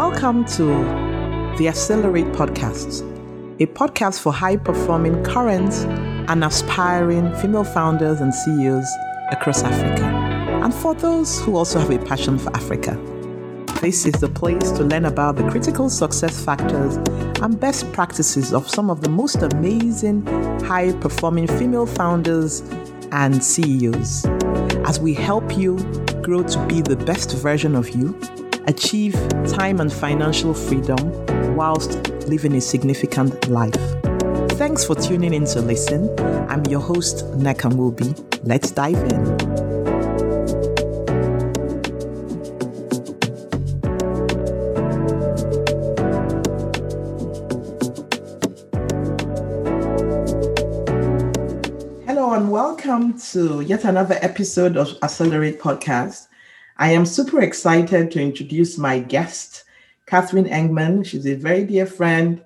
Welcome to the Accelerate Podcast, a podcast for high performing current and aspiring female founders and CEOs across Africa, and for those who also have a passion for Africa. This is the place to learn about the critical success factors and best practices of some of the most amazing high performing female founders and CEOs as we help you grow to be the best version of you, achieve time and financial freedom whilst living a significant life. Thanks for tuning in to listen. I'm your host, Nneka Nwuobi. Let's dive in. Hello and welcome to yet another episode of Accelerate Podcast. I am super excited to introduce my guest, Catherine Engman. She's a very dear friend,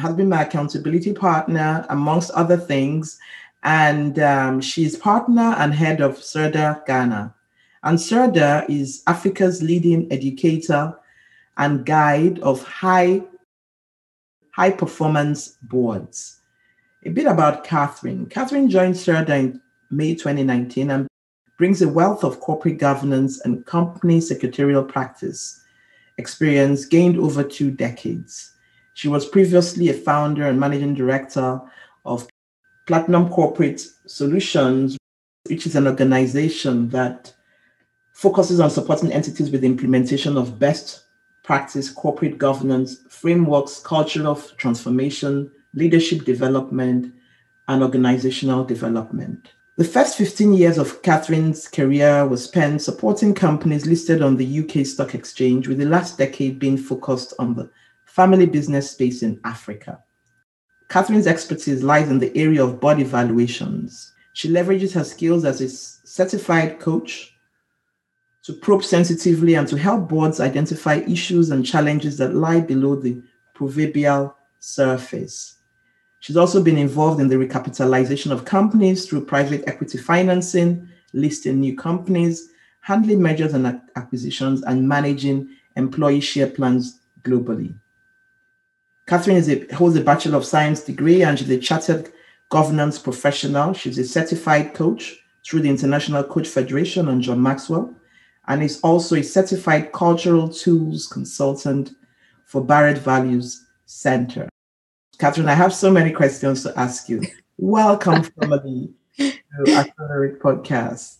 has been my accountability partner, amongst other things. And um, she's partner and head of CERDA Ghana. And CERDA is Africa's leading educator and guide of high, high performance boards. A bit about Catherine. Catherine joined CERDA in May 2019 and brings a wealth of corporate governance and company secretarial practice experience gained over two decades. She was previously a founder and managing director of Platinum Corporate Solutions, which is an organization that focuses on supporting entities with the implementation of best practice corporate governance frameworks, cultural transformation, leadership development, and organizational development. The first 15 years of Catherine's career was spent supporting companies listed on the UK Stock Exchange, with the last decade being focused on the family business space in Africa. Catherine's expertise lies in the area of board evaluations. She leverages her skills as a certified coach to probe sensitively and to help boards identify issues and challenges that lie below the proverbial surface. She's also been involved in the recapitalization of companies through private equity financing, listing new companies, handling mergers and acquisitions, and managing employee share plans globally. Catherine a, holds a Bachelor of Science degree and she's a chartered governance professional. She's a certified coach through the International Coach Federation and John Maxwell, and is also a certified cultural tools consultant for Barrett Values Center. Catherine, I have so many questions to ask you. Welcome, family, to Accelerate Podcast.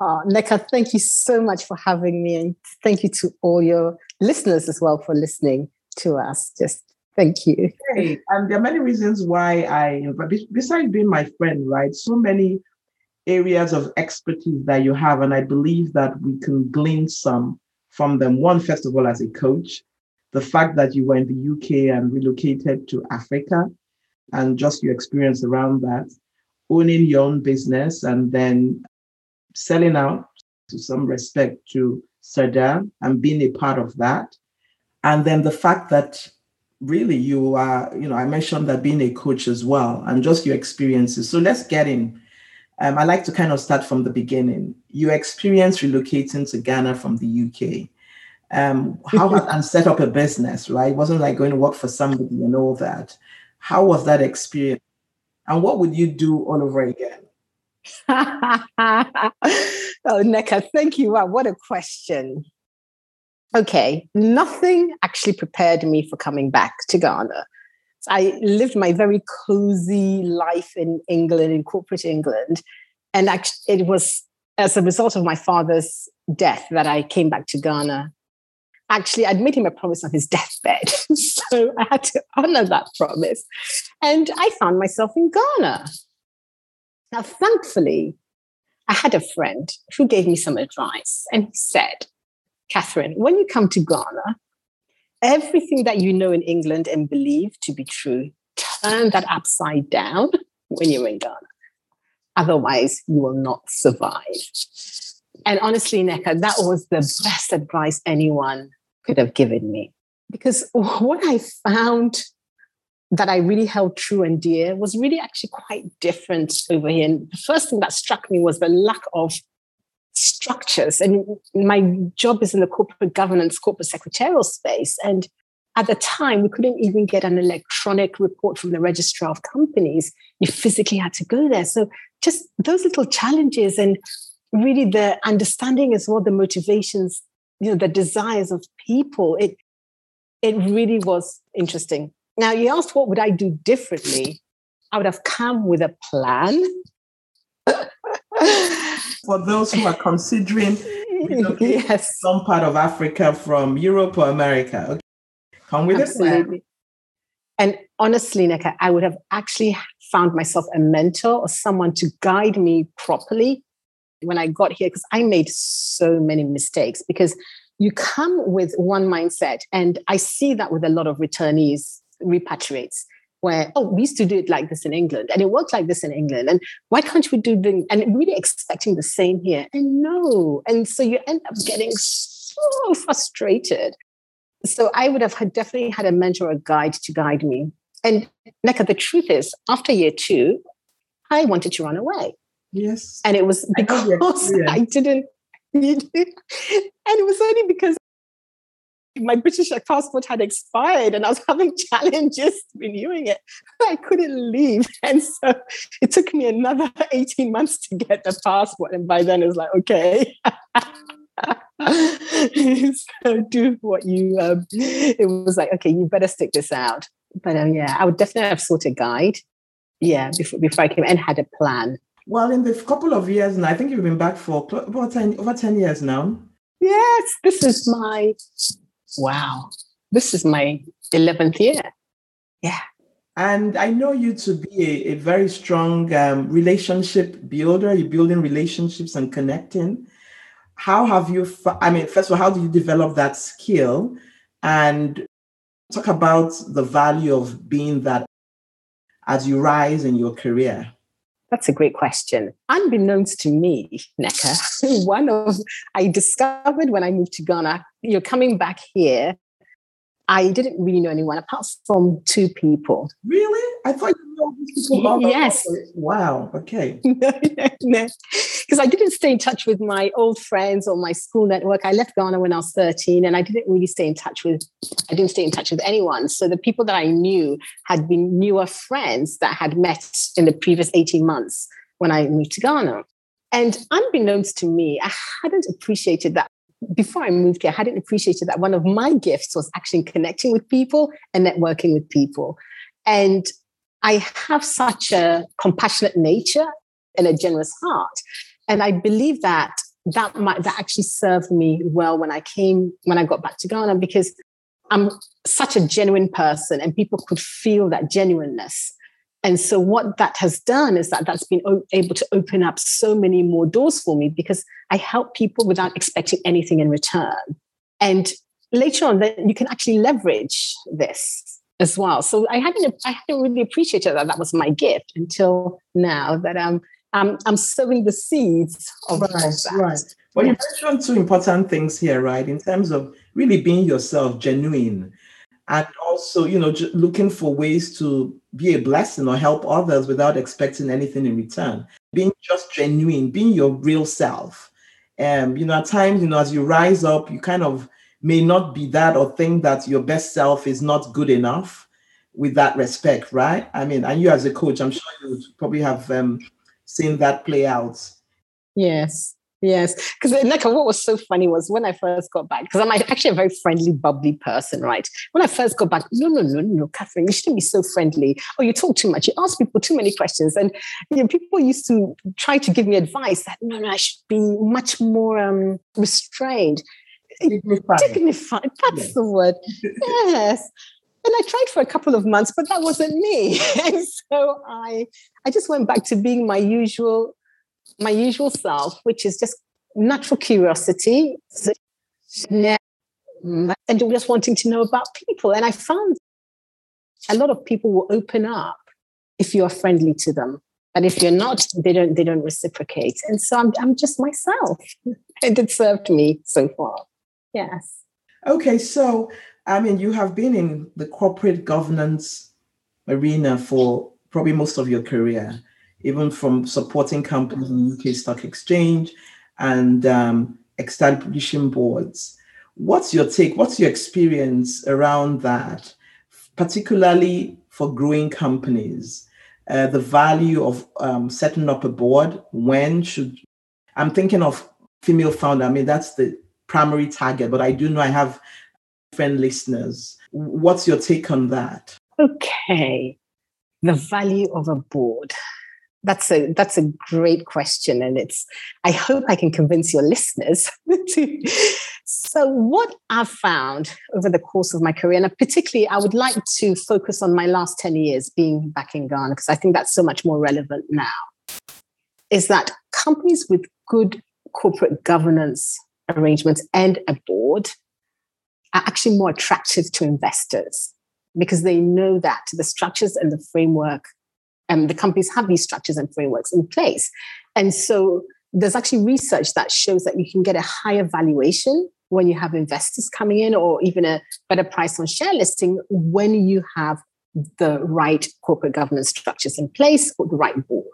Uh, Nneka, thank you so much for having me, and thank you to all your listeners as well for listening to us. Just thank you. Hey, and there are many reasons why I, but besides being my friend, right? So many areas of expertise that you have, and I believe that we can glean some from them. One, first of all, as a coach, the fact that you were in the UK and relocated to Africa and just your experience around that, owning your own business and then selling out to some respect to CERDA and being a part of that. And then the fact that really you are, you know, I mentioned that being a coach as well and just your experiences. So let's get in. Um, I like to kind of start from the beginning. You experience relocating to Ghana from the UK um, how and set up a business, right? It wasn't like going to work for somebody and all that. How was that experience? And what would you do all over again? oh, Nneka, thank you. Wow, what a question. Okay, nothing actually prepared me for coming back to Ghana. I lived my very cozy life in England, in corporate England. And actually, it was as a result of my father's death that I came back to Ghana actually I'd made him a promise on his deathbed. so I had to honor that promise. And I found myself in Ghana. Now, thankfully, I had a friend who gave me some advice. And he said, Catherine, when you come to Ghana, everything that you know in England and believe to be true, turn that upside down when you're in Ghana. Otherwise, you will not survive. And honestly, Nneka, that was the best advice anyone could have given me. Because what I found that I really held true and dear was really actually quite different over here. And the first thing that struck me was the lack of structures. And my job is in the corporate governance, corporate secretarial space. And at the time, we couldn't even get an electronic report from the registrar of companies. You physically had to go there. So just those little challenges and really the understanding as well, the motivations, you know, the desires of people. It it really was interesting. Now you asked what would I do differently? I would have come with a plan. For those who are considering yes. some part of Africa from Europe or America, okay. come with Absolutely. a plan. And honestly, Nneka, I would have actually found myself a mentor or someone to guide me properly when I got here because I made so many mistakes because you come with one mindset. And I see that with a lot of returnees, repatriates, where, oh, we used to do it like this in England and it worked like this in England. And why can't we do the, and really expecting the same here? And no. And so you end up getting so frustrated. So I would have had definitely had a mentor, a guide to guide me. And Nneka, the truth is, after year two, I wanted to run away. Yes. And it was because I, I didn't and it was only because my British passport had expired and I was having challenges renewing it. I couldn't leave. And so it took me another 18 months to get the passport. And by then it was like, okay. so do what you um, it was like okay you better stick this out but um, yeah i would definitely have sought a guide yeah before before i came and had a plan well, in the couple of years now, I think you've been back for about 10, over 10 years now. Yes, this is my, wow, this is my 11th year. Yeah. And I know you to be a, a very strong um, relationship builder. You're building relationships and connecting. How have you, I mean, first of all, how do you develop that skill? And talk about the value of being that as you rise in your career. That's a great question. Unbeknownst to me, Nneka, one of I discovered when I moved to Ghana, you're coming back here. I didn't really know anyone apart from two people. Really? I thought you know these people. Yes. Wow. Okay. no, no, no because I didn't stay in touch with my old friends or my school network. I left Ghana when I was 13 and I didn't really stay in touch with, I didn't stay in touch with anyone. So the people that I knew had been newer friends that had met in the previous 18 months when I moved to Ghana. And unbeknownst to me, I hadn't appreciated that before I moved here, I hadn't appreciated that one of my gifts was actually connecting with people and networking with people. And I have such a compassionate nature and a generous heart and I believe that that might that actually served me well when I came when I got back to Ghana because I'm such a genuine person and people could feel that genuineness. And so what that has done is that that's been able to open up so many more doors for me because I help people without expecting anything in return. And later on, then you can actually leverage this as well. So I hadn't I hadn't really appreciated that that was my gift until now that I'm I'm, I'm sowing the seeds of, right, that. Right. Well, you mentioned two important things here, right? In terms of really being yourself, genuine, and also, you know, looking for ways to be a blessing or help others without expecting anything in return. Being just genuine, being your real self. Um, you know, at times, you know, as you rise up, you kind of may not be that or think that your best self is not good enough with that respect, right? I mean, and you as a coach, I'm sure you probably have um, seeing that play out. Yes. Yes, because Nneka, what was so funny was when I first got back, because I'm actually a very friendly, bubbly person, right? When I first got back, no, no, no, no, Catherine, you shouldn't be so friendly. Oh, you talk too much. You ask people too many questions, and you know, people used to try to give me advice that no, no, I should be much more um, restrained, dignified. dignified. That's yes. the word. yes. And I tried for a couple of months, but that wasn't me. and so I I just went back to being my usual, my usual self, which is just natural curiosity and just wanting to know about people. And I found a lot of people will open up if you are friendly to them. And if you're not, they don't they don't reciprocate. And so I'm I'm just myself. and it served me so far. Yes. Okay, so I mean, you have been in the corporate governance arena for probably most of your career, even from supporting companies in UK Stock Exchange and um, publishing boards. What's your take? What's your experience around that, particularly for growing companies? Uh, the value of um, setting up a board. When should I'm thinking of female founder. I mean, that's the primary target, but I do know I have friend listeners. What's your take on that? Okay. The value of a board. That's a that's a great question. And it's I hope I can convince your listeners to so what I've found over the course of my career, and particularly I would like to focus on my last 10 years being back in Ghana, because I think that's so much more relevant now, is that companies with good corporate governance arrangements and a board are actually more attractive to investors because they know that the structures and the framework and the companies have these structures and frameworks in place. And so there's actually research that shows that you can get a higher valuation when you have investors coming in or even a better price on share listing when you have the right corporate governance structures in place or the right board.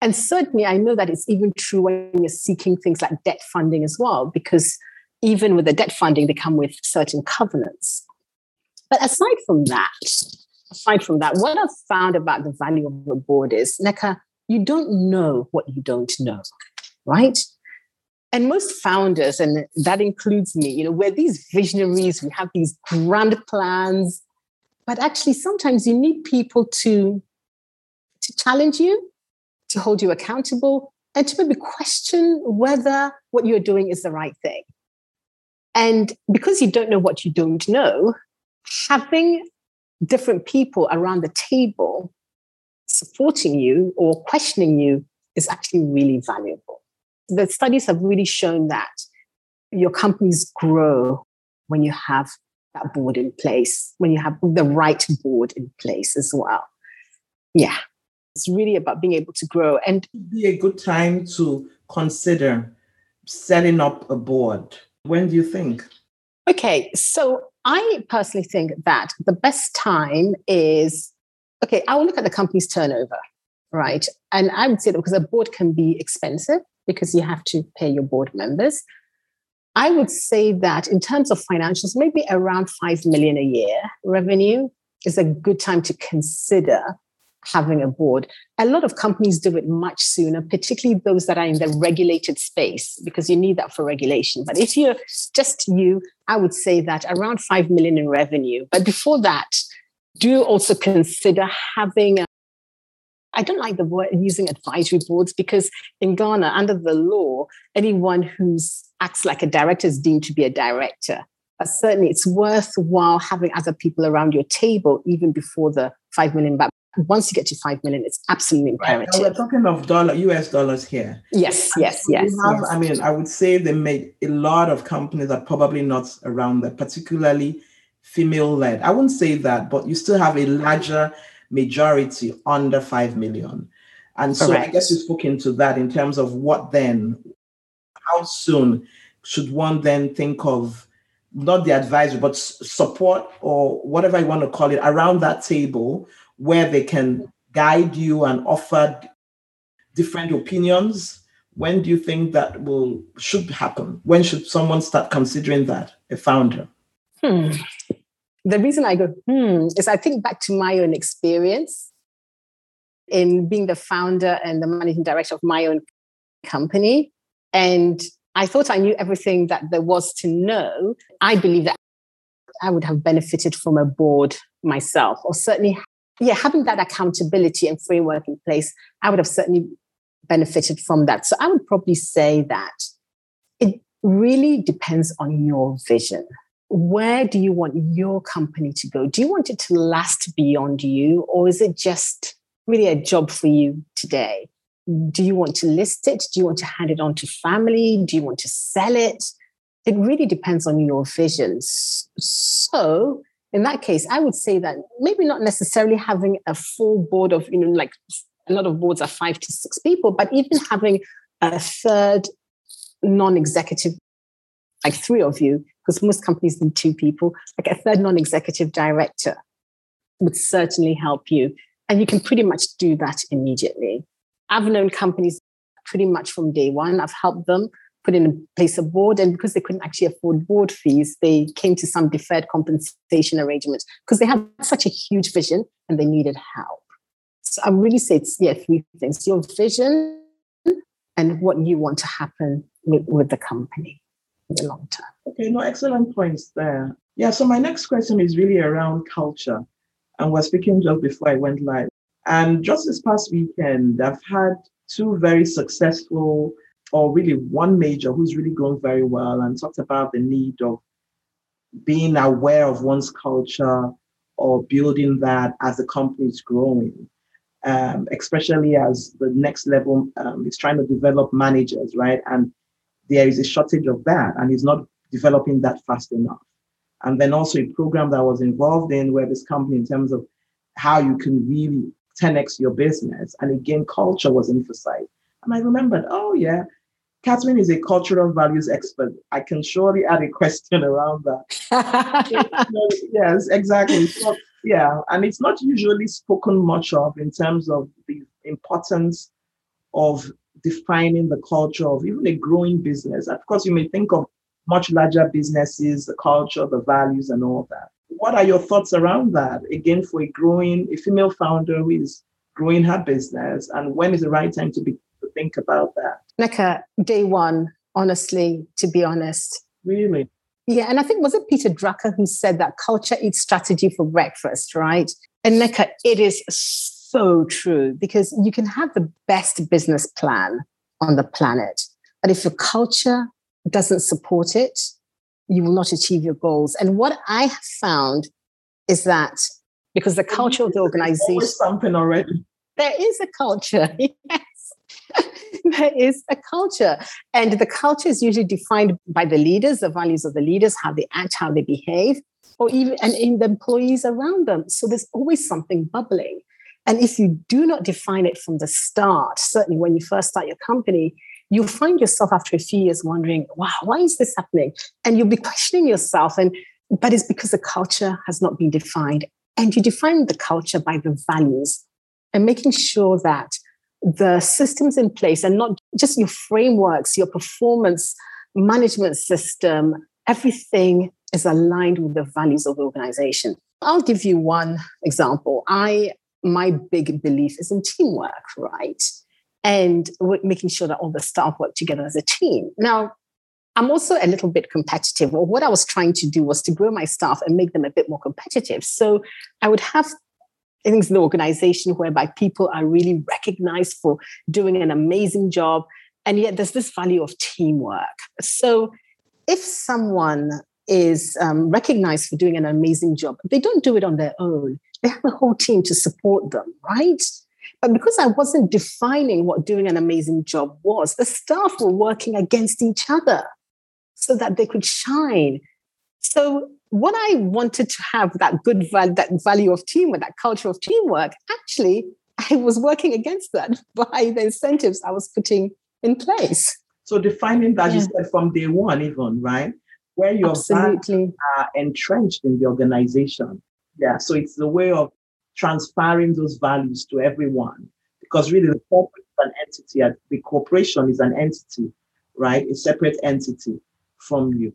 And certainly, I know that it's even true when you're seeking things like debt funding as well, because even with the debt funding, they come with certain covenants. But aside from that, aside from that, what I've found about the value of a board is, Nneka, you don't know what you don't know, right? And most founders, and that includes me, you know, we're these visionaries, we have these grand plans, but actually sometimes you need people to, to challenge you, to hold you accountable, and to maybe question whether what you're doing is the right thing. And because you don't know what you don't know, having different people around the table supporting you or questioning you is actually really valuable. The studies have really shown that your companies grow when you have that board in place, when you have the right board in place as well. Yeah. It's really about being able to grow and be a good time to consider setting up a board. When do you think? Okay, so I personally think that the best time is okay, I will look at the company's turnover, right? And I would say that because a board can be expensive because you have to pay your board members. I would say that in terms of financials, maybe around 5 million a year revenue is a good time to consider having a board. A lot of companies do it much sooner, particularly those that are in the regulated space, because you need that for regulation. But if you're just you, I would say that around 5 million in revenue. But before that, do also consider having a I don't like the word using advisory boards because in Ghana, under the law, anyone who acts like a director is deemed to be a director. But certainly, it's worthwhile having other people around your table even before the five million. Once you get to five million, it's absolutely imperative. Right. we're talking of dollar, US dollars here. Yes, yes, yes, have, yes. I mean, I would say they made a lot of companies are probably not around that, particularly female led. I wouldn't say that, but you still have a larger majority under 5 million. And so Correct. I guess you spoke into that in terms of what then, how soon should one then think of not the advisory, but support or whatever you want to call it around that table where they can guide you and offer different opinions. When do you think that will should happen? When should someone start considering that a founder? Hmm. the reason i go hmm is i think back to my own experience in being the founder and the managing director of my own company. And i thought i knew everything that there was to know. I believe that i would have benefited from a board myself or certainly yeah, having that accountability and framework in place, I would have certainly benefited from that. So I would probably say that it really depends on your vision. Where do you want your company to go? Do you want it to last beyond you, or is it just really a job for you today? Do you want to list it? Do you want to hand it on to family? Do you want to sell it? It really depends on your visions. So in that case, I would say that maybe not necessarily having a full board of, you know, like a lot of boards are five to six people, but even having a third non executive, like three of you, because most companies need two people, like a third non executive director would certainly help you. And you can pretty much do that immediately. I've known companies pretty much from day one. I've helped them put in place a board. And because they couldn't actually afford board fees, they came to some deferred compensation arrangements because they had such a huge vision and they needed help. So I really say it's yeah, three things. Your vision and what you want to happen with, with the company in the long term. Okay, no, excellent points there. Yeah, so my next question is really around culture. And we're speaking just before I went live. And just this past weekend, I've had two very successful, or really one major who's really grown very well and talked about the need of being aware of one's culture or building that as the company is growing, um, especially as the next level um, is trying to develop managers, right? And there is a shortage of that, and it's not developing that fast enough. And then also a program that I was involved in where this company, in terms of how you can really 10x your business. And again, culture was emphasized. And I remembered, oh, yeah, Catherine is a cultural values expert. I can surely add a question around that. yes, exactly. So, yeah, and it's not usually spoken much of in terms of the importance of defining the culture of even a growing business. Of course, you may think of much larger businesses, the culture, the values, and all that. What are your thoughts around that? Again, for a growing, a female founder who is growing her business, and when is the right time to be think about that? Nneka, day one, honestly, to be honest. Really? Yeah, and I think was it Peter Drucker who said that culture eats strategy for breakfast, right? And Nneka, it is so true because you can have the best business plan on the planet, but if your culture doesn't support it, you will not achieve your goals. And what I have found is that because the culture of the organization something already. There is a culture. there is a culture. And the culture is usually defined by the leaders, the values of the leaders, how they act, how they behave, or even and in the employees around them. So there's always something bubbling. And if you do not define it from the start, certainly when you first start your company, you'll find yourself after a few years wondering, wow, why is this happening? And you'll be questioning yourself. And but it's because the culture has not been defined. And you define the culture by the values and making sure that the systems in place and not just your frameworks, your performance management system, everything is aligned with the values of the organization. I'll give you one example. I my big belief is in teamwork, right? and making sure that all the staff work together as a team. Now, I'm also a little bit competitive. Well, what I was trying to do was to grow my staff and make them a bit more competitive. So I would have things in the organization whereby people are really recognized for doing an amazing job. And yet there's this value of teamwork. So if someone is um, recognized for doing an amazing job, they don't do it on their own. They have a whole team to support them, right? But because I wasn't defining what doing an amazing job was, the staff were working against each other so that they could shine. So what I wanted to have that good value, that value of teamwork, that culture of teamwork, actually, I was working against that by the incentives I was putting in place. So defining that yeah. you said from day one, even right, where your values are entrenched in the organization. Yeah. So it's the way of transferring those values to everyone. Because really, the corporate is an entity, the corporation is an entity, right? A separate entity from you.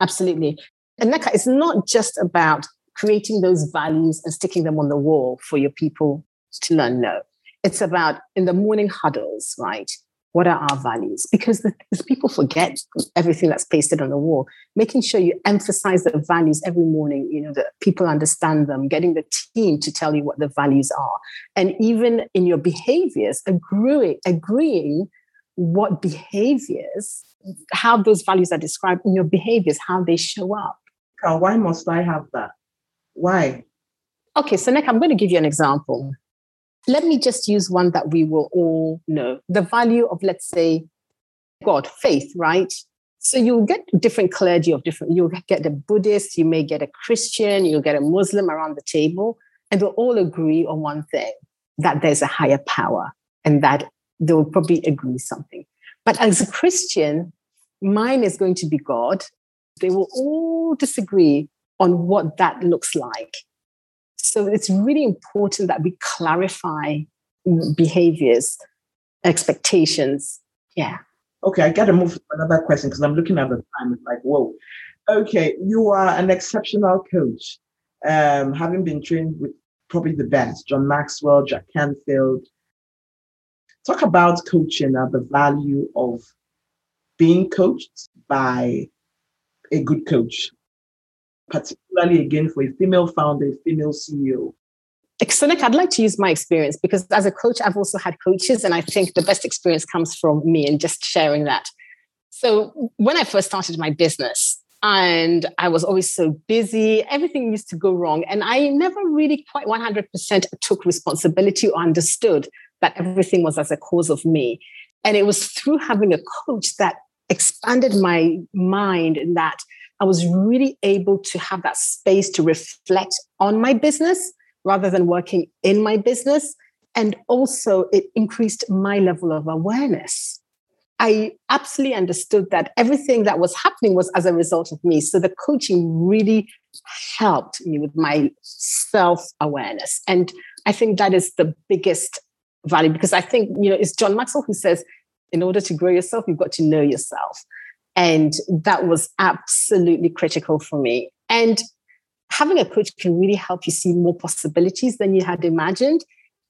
Absolutely. And Nneka, it's not just about creating those values and sticking them on the wall for your people to learn. No, it's about in the morning huddles, right? what are our values? Because the, the people forget everything that's pasted on the wall. Making sure you emphasize the values every morning, you know, that people understand them, getting the team to tell you what the values are. And even in your behaviors, agreeing, agreeing what behaviors, how those values are described in your behaviors, how they show up. Why must I have that? Why? Okay, so Nick, I'm going to give you an example let me just use one that we will all know the value of, let's say, God, faith, right? So you'll get different clergy of different, you'll get a Buddhist, you may get a Christian, you'll get a Muslim around the table, and they'll all agree on one thing that there's a higher power and that they'll probably agree something. But as a Christian, mine is going to be God. They will all disagree on what that looks like. So it's really important that we clarify behaviors, expectations. Yeah. Okay, I got to move to another question because I'm looking at the time. It's like, whoa. Okay, you are an exceptional coach, um, having been trained with probably the best, John Maxwell, Jack Canfield. Talk about coaching and the value of being coached by a good coach, particularly again for a female founder, female CEO. Excellent. I'd like to use my experience because as a coach, I've also had coaches, and I think the best experience comes from me and just sharing that. So, when I first started my business, and I was always so busy, everything used to go wrong. And I never really quite 100% took responsibility or understood that everything was as a cause of me. And it was through having a coach that expanded my mind in that I was really able to have that space to reflect on my business rather than working in my business. And also, it increased my level of awareness. I absolutely understood that everything that was happening was as a result of me. So the coaching really helped me with my self awareness. And I think that is the biggest value because I think, you know, it's John Maxwell who says, in order to grow yourself, you've got to know yourself. And that was absolutely critical for me. And having a coach can really help you see more possibilities than you had imagined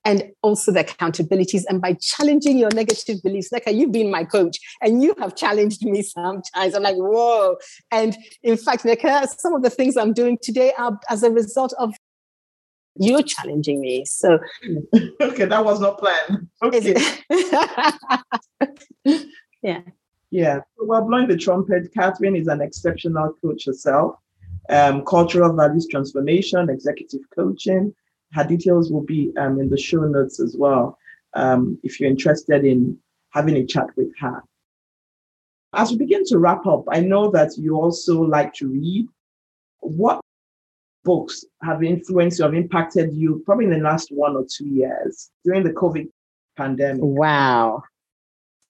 and also the accountabilities and by challenging your negative beliefs like you've been my coach and you have challenged me sometimes i'm like whoa and in fact Nneka, some of the things i'm doing today are as a result of you're challenging me so okay that was not planned. Okay. yeah. Yeah. Well, blowing the trumpet catherine is an exceptional coach herself. Um, cultural values transformation executive coaching. Her details will be um, in the show notes as well um, if you're interested in having a chat with her. As we begin to wrap up, I know that you also like to read. What books have influenced you, have impacted you probably in the last one or two years during the COVID pandemic? Wow.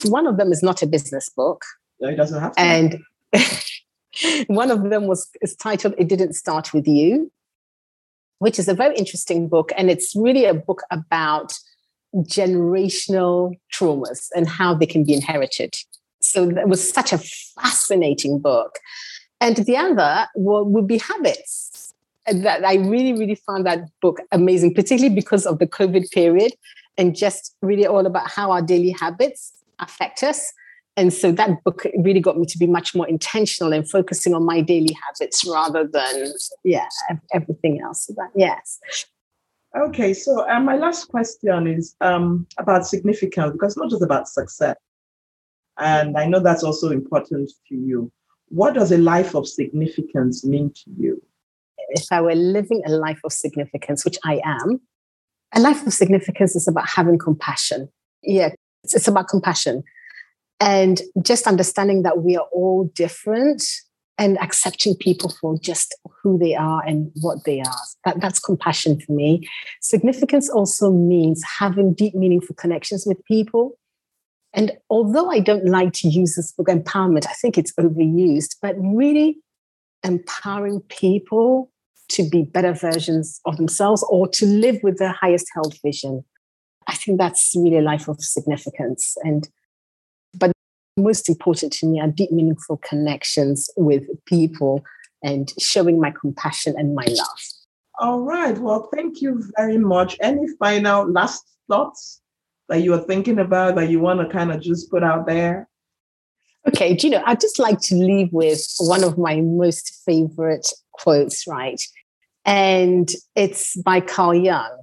One of them is not a business book. No, it doesn't have to. And one of them was is titled It Didn't Start With You which is a very interesting book. And it's really a book about generational traumas and how they can be inherited. So that was such a fascinating book. And the other would be habits. That I really, really found that book amazing, particularly because of the COVID period and just really all about how our daily habits affect us. And so that book really got me to be much more intentional in focusing on my daily habits rather than yeah everything else. Yes. Okay so um, my last question is um, about significance because not just about success. And i know that's also important to you. What does a life of significance mean to you if i were living a life of significance which i am a life of significance is about having compassion yeah it's, it's about compassion and just understanding that we are all different and accepting people for just who they are and what they are. That, that's compassion for me. Significance also means having deep, meaningful connections with people. And although I don't like to use this book, empowerment, I think it's overused, but really empowering people to be better versions of themselves or to live with their highest held vision. I think that's really a life of significance. And but most important to me are deep, meaningful connections with people and showing my compassion and my love. All right. Well, thank you very much. Any final last thoughts that you are thinking about that you want to kind of just put out there? Okay, do you know, I'd just like to leave with one of my most favorite quotes, right? And it's by Carl Jung,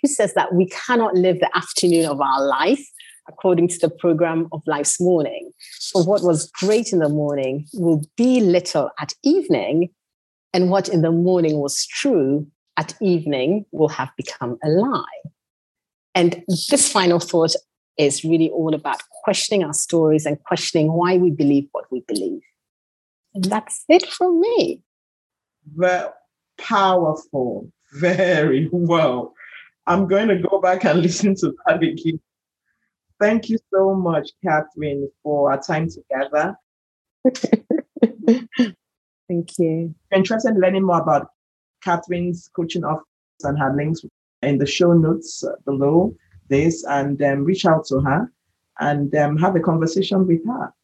who says that we cannot live the afternoon of our life according to the program of life's morning. For what was great in the morning will be little at evening, and what in the morning was true at evening will have become a lie. And this final thought is really all about questioning our stories and questioning why we believe what we believe. And that's it from me. Very powerful. Very well. I'm going to go back and listen to that again Thank you so much, Catherine, for our time together. Thank you. If you're interested in learning more about Catherine's coaching office and her links in the show notes below this and um, reach out to her. and um, have a conversation with her.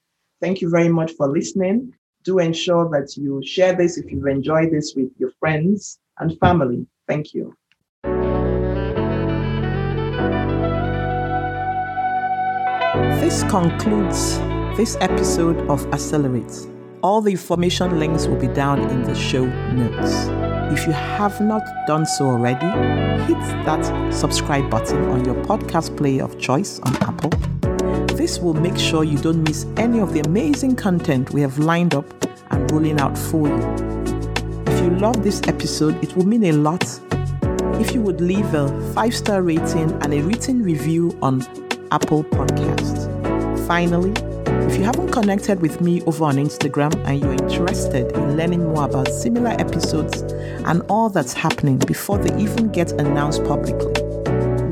Thank you very much for listening. Do ensure that you share this if you've enjoyed this with your friends and family. Thank you. This concludes this episode of Accelerate. All the information links will be down in the show notes. If you have not done so already, hit that subscribe button on your podcast player of choice on Apple. This will make sure you don't miss any of the amazing content we have lined up and rolling out for you. If you love this episode, it will mean a lot if you would leave a five star rating and a written review on Apple Podcast. Finally, if you haven't connected with me over on Instagram and you're interested in learning more about similar episodes and all that's happening before they even get announced publicly,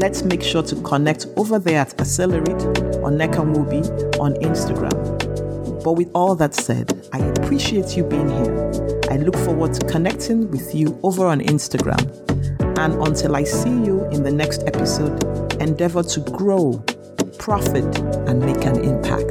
let's make sure to connect over there at Accelerate or Nekamubi on Instagram. But with all that said, I appreciate you being here. I look forward to connecting with you over on Instagram. And until I see you in the next episode, endeavor to grow, profit, and make an impact.